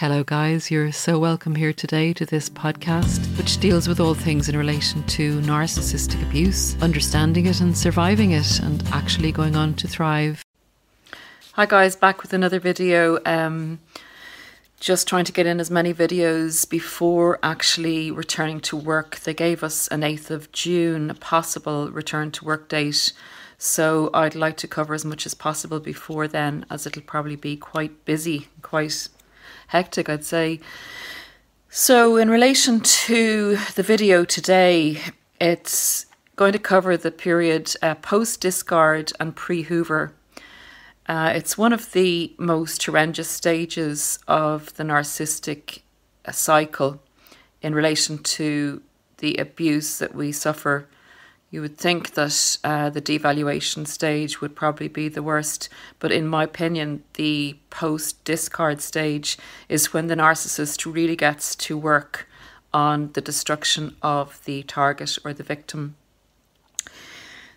Hello, guys. You're so welcome here today to this podcast, which deals with all things in relation to narcissistic abuse, understanding it and surviving it, and actually going on to thrive. Hi, guys. Back with another video. Um, just trying to get in as many videos before actually returning to work. They gave us an 8th of June possible return to work date. So I'd like to cover as much as possible before then, as it'll probably be quite busy, quite hectic, I'd say. So, in relation to the video today, it's going to cover the period uh, post discard and pre Hoover. Uh, it's one of the most horrendous stages of the narcissistic uh, cycle in relation to the abuse that we suffer you would think that uh, the devaluation stage would probably be the worst, but in my opinion, the post discard stage is when the narcissist really gets to work on the destruction of the target or the victim.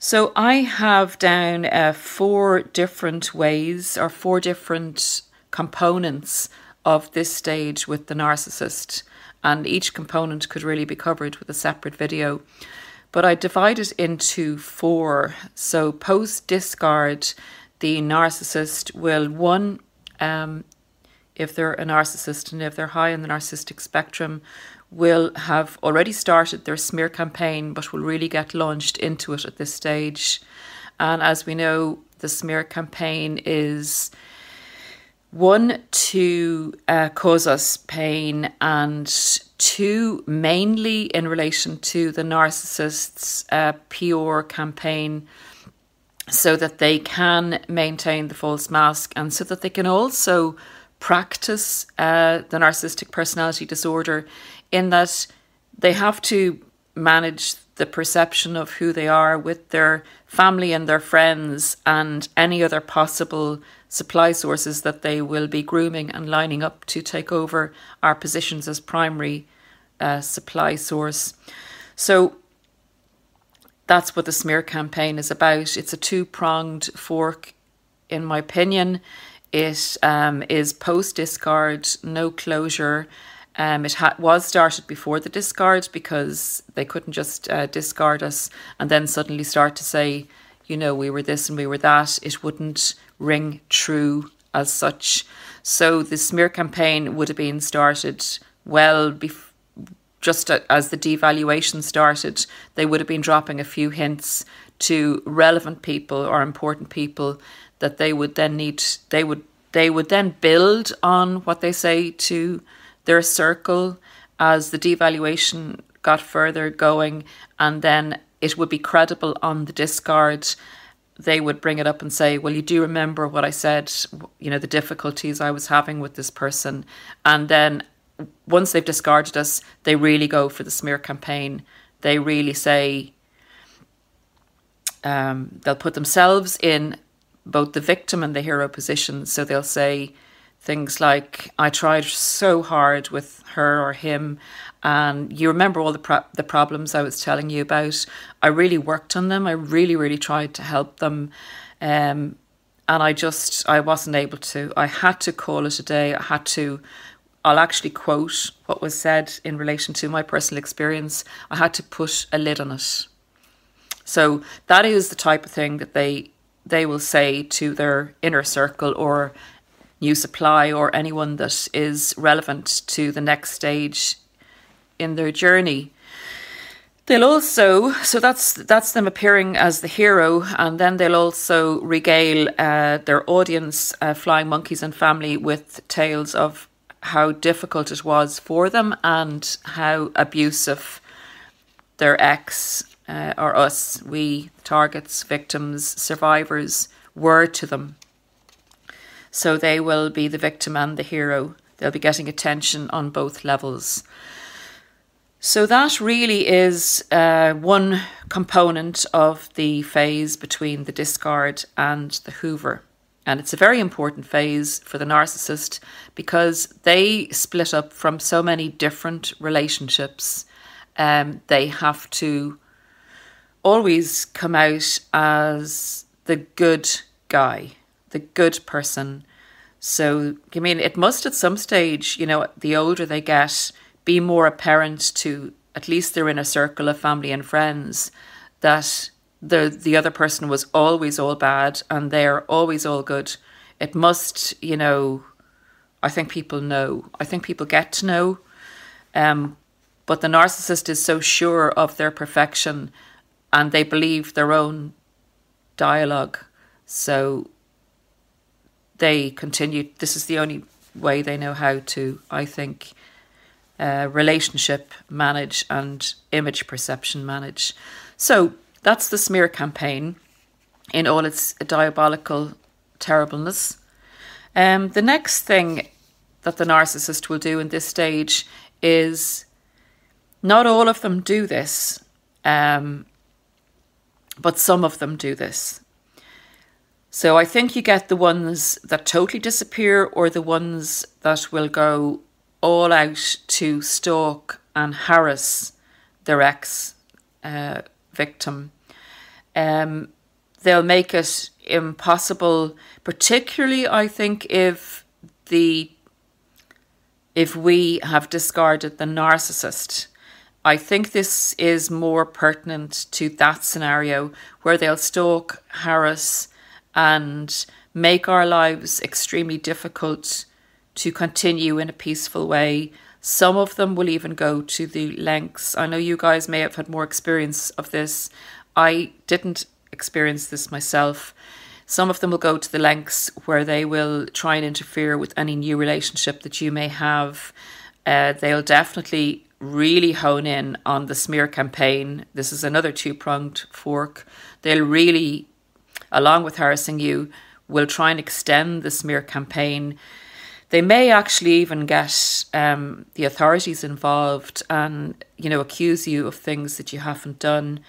So I have down uh, four different ways or four different components of this stage with the narcissist, and each component could really be covered with a separate video but I divide it into four. So post discard, the narcissist will one, um, if they're a narcissist and if they're high in the narcissistic spectrum, will have already started their smear campaign, but will really get launched into it at this stage. And as we know, the smear campaign is one to uh, cause us pain and two mainly in relation to the narcissist's uh, campaign so that they can maintain the false mask and so that they can also practice uh, the narcissistic personality disorder in that they have to manage the perception of who they are with their family and their friends and any other possible supply sources that they will be grooming and lining up to take over our positions as primary uh, supply source. So that's what the smear campaign is about. It's a two pronged fork, in my opinion. It um, is post discard, no closure. Um, it ha- was started before the discard because they couldn't just uh, discard us and then suddenly start to say, you know, we were this and we were that. It wouldn't ring true as such. So the smear campaign would have been started well before just as the devaluation started, they would have been dropping a few hints to relevant people or important people that they would then need they would they would then build on what they say to their circle as the devaluation got further going and then it would be credible on the discard they would bring it up and say well you do remember what i said you know the difficulties i was having with this person and then once they've discarded us, they really go for the smear campaign. They really say um, they'll put themselves in both the victim and the hero position. So they'll say things like, "I tried so hard with her or him, and you remember all the pro- the problems I was telling you about. I really worked on them. I really, really tried to help them." Um, and I just I wasn't able to. I had to call it a day. I had to I'll actually quote what was said in relation to my personal experience. I had to put a lid on it. So that is the type of thing that they they will say to their inner circle or new supply or anyone that is relevant to the next stage in their journey. They'll also so that's that's them appearing as the hero, and then they'll also regale uh, their audience, uh, flying monkeys and family, with tales of how difficult it was for them and how abusive their ex uh, or us, we targets, victims, survivors, were to them. So they will be the victim and the hero they'll be getting attention on both levels. So that really is uh, one component of the phase between the discard and the Hoover. And it's a very important phase for the narcissist because they split up from so many different relationships. Um, they have to always come out as the good guy, the good person. So, I mean, it must at some stage, you know, the older they get, be more apparent to at least they're in a circle of family and friends that the the other person was always all bad and they're always all good. It must, you know, I think people know. I think people get to know. Um, but the narcissist is so sure of their perfection and they believe their own dialogue. So they continue. This is the only way they know how to, I think, uh, relationship manage and image perception manage. So that's the smear campaign in all its diabolical terribleness. Um, the next thing that the narcissist will do in this stage is not all of them do this, um, but some of them do this. So I think you get the ones that totally disappear or the ones that will go all out to stalk and harass their ex uh, victim. Um, they'll make it impossible, particularly I think if the if we have discarded the narcissist. I think this is more pertinent to that scenario where they'll stalk, harass, and make our lives extremely difficult to continue in a peaceful way. Some of them will even go to the lengths. I know you guys may have had more experience of this. I didn't experience this myself. Some of them will go to the lengths where they will try and interfere with any new relationship that you may have. Uh, they'll definitely really hone in on the smear campaign. This is another two pronged fork. They'll really, along with harassing you, will try and extend the smear campaign. They may actually even get um, the authorities involved and you know accuse you of things that you haven't done.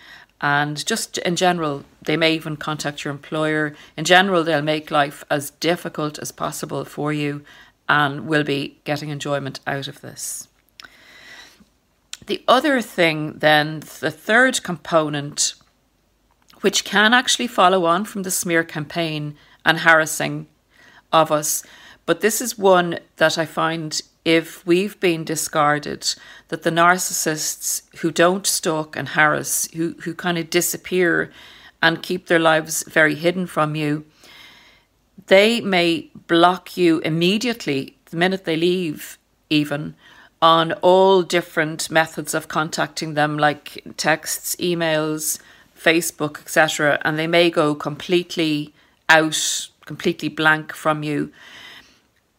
And just in general they may even contact your employer. In general they'll make life as difficult as possible for you and will be getting enjoyment out of this. The other thing then the third component which can actually follow on from the smear campaign and harassing of us. But this is one that I find if we've been discarded, that the narcissists who don't stalk and harass, who, who kind of disappear and keep their lives very hidden from you, they may block you immediately the minute they leave, even on all different methods of contacting them, like texts, emails, Facebook, etc. And they may go completely out, completely blank from you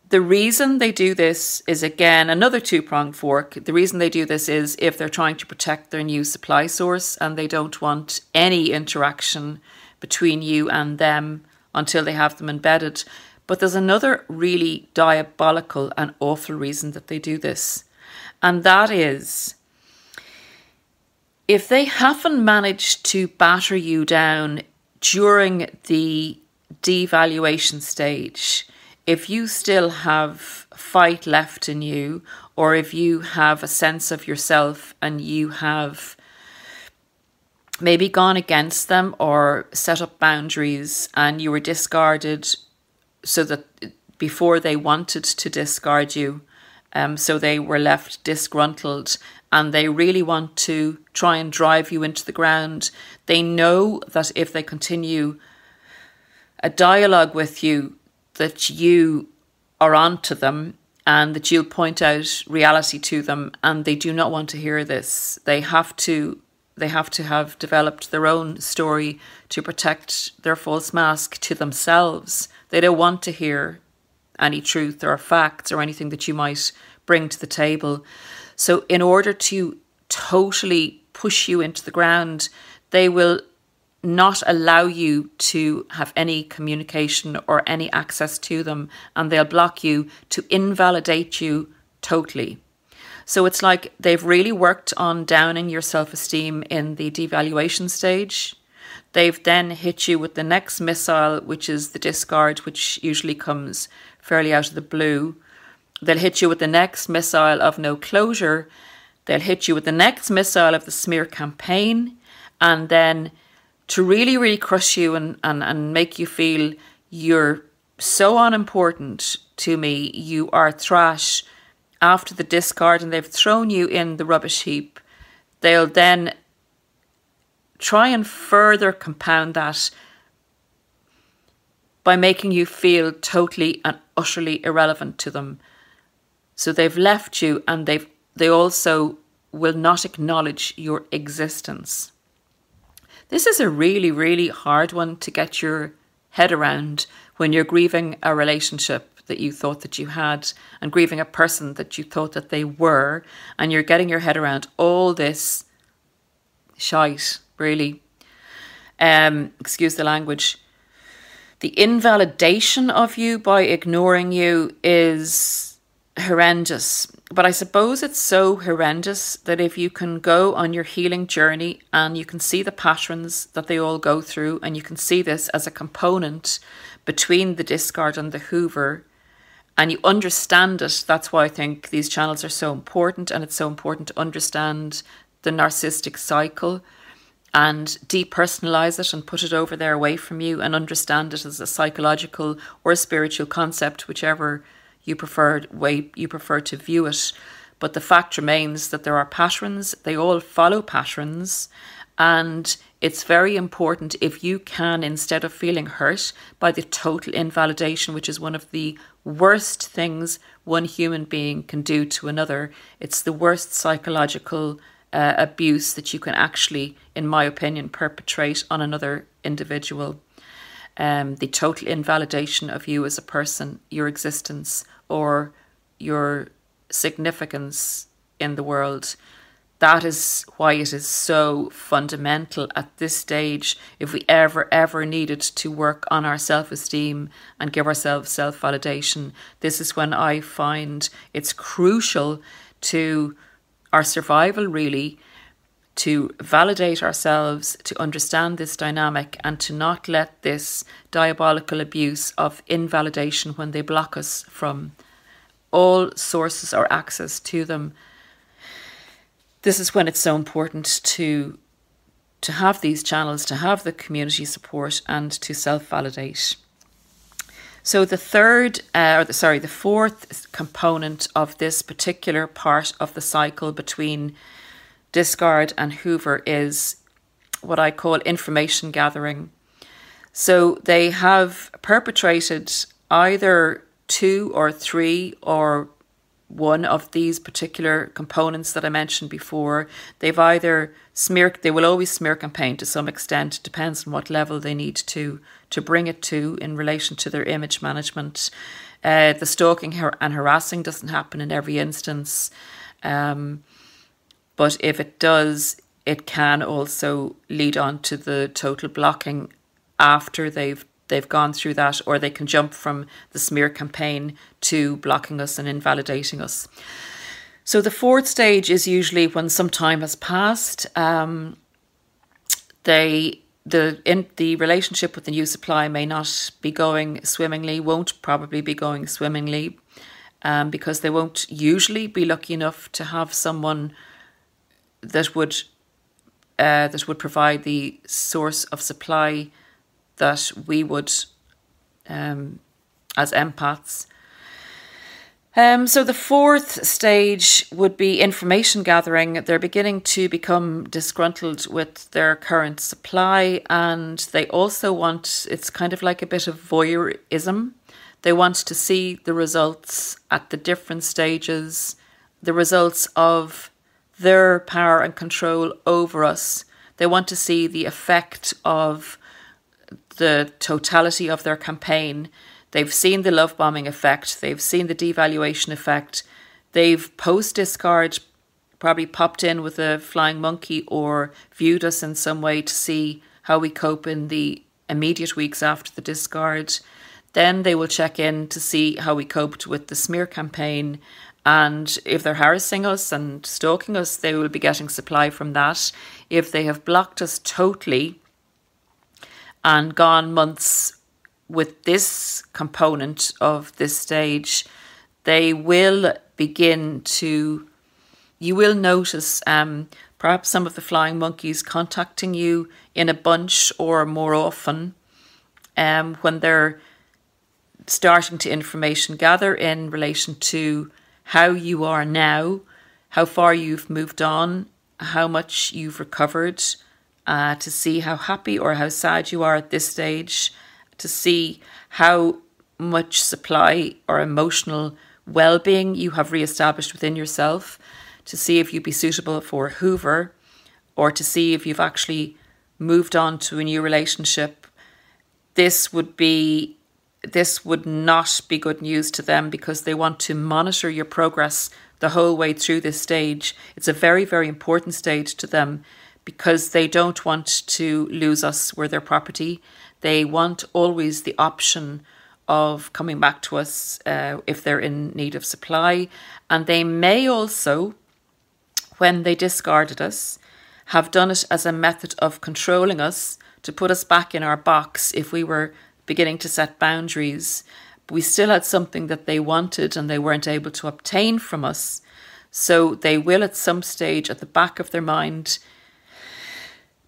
the reason they do this is again another two pronged fork. The reason they do this is if they're trying to protect their new supply source and they don't want any interaction between you and them until they have them embedded. But there's another really diabolical and awful reason that they do this, and that is if they haven't managed to batter you down during the devaluation stage if you still have fight left in you, or if you have a sense of yourself and you have maybe gone against them or set up boundaries and you were discarded so that before they wanted to discard you, um, so they were left disgruntled and they really want to try and drive you into the ground. They know that if they continue a dialogue with you, that you are onto them and that you'll point out reality to them and they do not want to hear this they have to they have to have developed their own story to protect their false mask to themselves they don't want to hear any truth or facts or anything that you might bring to the table so in order to totally push you into the ground they will not allow you to have any communication or any access to them, and they'll block you to invalidate you totally. So it's like they've really worked on downing your self esteem in the devaluation stage. They've then hit you with the next missile, which is the discard, which usually comes fairly out of the blue. They'll hit you with the next missile of no closure. They'll hit you with the next missile of the smear campaign. And then to really, really crush you and, and, and make you feel you're so unimportant to me, you are trash after the discard and they've thrown you in the rubbish heap, they'll then try and further compound that by making you feel totally and utterly irrelevant to them. So they've left you and they've they also will not acknowledge your existence. This is a really, really hard one to get your head around when you're grieving a relationship that you thought that you had and grieving a person that you thought that they were and you're getting your head around all this shite really um excuse the language the invalidation of you by ignoring you is horrendous but i suppose it's so horrendous that if you can go on your healing journey and you can see the patterns that they all go through and you can see this as a component between the discard and the hoover and you understand it. That's why I think these channels are so important, and it's so important to understand the narcissistic cycle and depersonalize it and put it over there away from you and understand it as a psychological or a spiritual concept, whichever you prefer way you prefer to view it. But the fact remains that there are patterns, they all follow patterns, and it's very important if you can, instead of feeling hurt by the total invalidation, which is one of the worst things one human being can do to another, it's the worst psychological uh, abuse that you can actually, in my opinion, perpetrate on another individual. Um, the total invalidation of you as a person, your existence, or your significance in the world. That is why it is so fundamental at this stage if we ever ever needed to work on our self-esteem and give ourselves self-validation this is when i find it's crucial to our survival really to validate ourselves to understand this dynamic and to not let this diabolical abuse of invalidation when they block us from all sources or access to them this is when it's so important to to have these channels, to have the community support, and to self validate. So the third, uh, or the, sorry, the fourth component of this particular part of the cycle between discard and Hoover is what I call information gathering. So they have perpetrated either two or three or one of these particular components that I mentioned before. They've either smeared, they will always smear campaign to some extent, depends on what level they need to to bring it to in relation to their image management. Uh, the stalking and harassing doesn't happen in every instance, um, but if it does, it can also lead on to the total blocking after they've they've gone through that, or they can jump from the smear campaign to blocking us and invalidating us. So the fourth stage is usually when some time has passed. Um, they the in the relationship with the new supply may not be going swimmingly, won't probably be going swimmingly, um, because they won't usually be lucky enough to have someone that would uh, that would provide the source of supply that we would, um, as empaths. Um, so the fourth stage would be information gathering. They're beginning to become disgruntled with their current supply, and they also want it's kind of like a bit of voyeurism. They want to see the results at the different stages, the results of their power and control over us. They want to see the effect of the totality of their campaign. They've seen the love bombing effect, they've seen the devaluation effect, they've post discard probably popped in with a flying monkey or viewed us in some way to see how we cope in the immediate weeks after the discard. Then they will check in to see how we coped with the smear campaign. And if they're harassing us and stalking us, they will be getting supply from that. If they have blocked us totally and gone months with this component of this stage, they will begin to, you will notice um, perhaps some of the flying monkeys contacting you in a bunch or more often um, when they're starting to information gather in relation to how you are now, how far you've moved on, how much you've recovered, uh, to see how happy or how sad you are at this stage, to see how much supply or emotional well being you have re established within yourself, to see if you'd be suitable for Hoover, or to see if you've actually moved on to a new relationship. This would be this would not be good news to them because they want to monitor your progress the whole way through this stage. It's a very, very important stage to them because they don't want to lose us. We're their property. They want always the option of coming back to us uh, if they're in need of supply. And they may also, when they discarded us, have done it as a method of controlling us to put us back in our box if we were beginning to set boundaries. We still had something that they wanted and they weren't able to obtain from us. So they will, at some stage, at the back of their mind,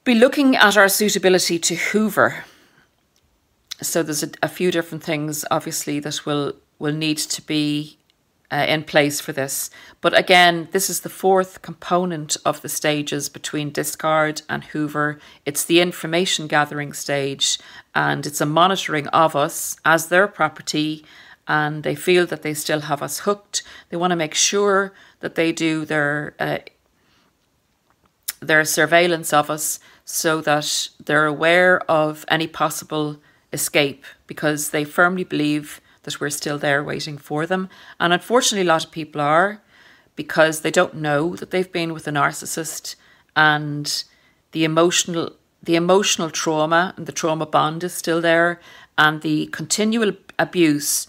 be looking at our suitability to Hoover. So there's a, a few different things, obviously, that will will need to be uh, in place for this. But again, this is the fourth component of the stages between discard and Hoover. It's the information gathering stage, and it's a monitoring of us as their property. And they feel that they still have us hooked. They want to make sure that they do their uh, their surveillance of us so that they're aware of any possible escape because they firmly believe that we're still there waiting for them. And unfortunately, a lot of people are because they don't know that they've been with a narcissist and the emotional the emotional trauma and the trauma bond is still there and the continual abuse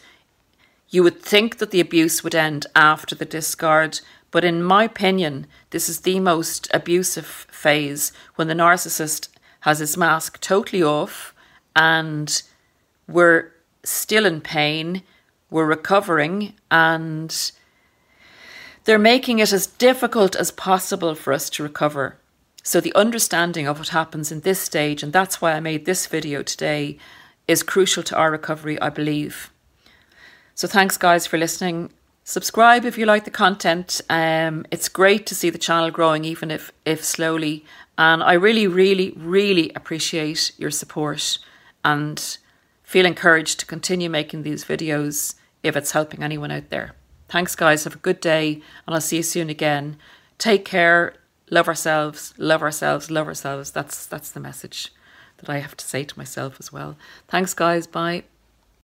you would think that the abuse would end after the discard but in my opinion this is the most abusive phase when the narcissist has his mask totally off and we're still in pain, we're recovering, and they're making it as difficult as possible for us to recover. So, the understanding of what happens in this stage, and that's why I made this video today, is crucial to our recovery, I believe. So, thanks, guys, for listening. Subscribe if you like the content. Um, it's great to see the channel growing, even if, if slowly. And I really, really, really appreciate your support and feel encouraged to continue making these videos if it's helping anyone out there. Thanks, guys. Have a good day, and I'll see you soon again. Take care. Love ourselves. Love ourselves. Love ourselves. That's that's the message that I have to say to myself as well. Thanks, guys. Bye.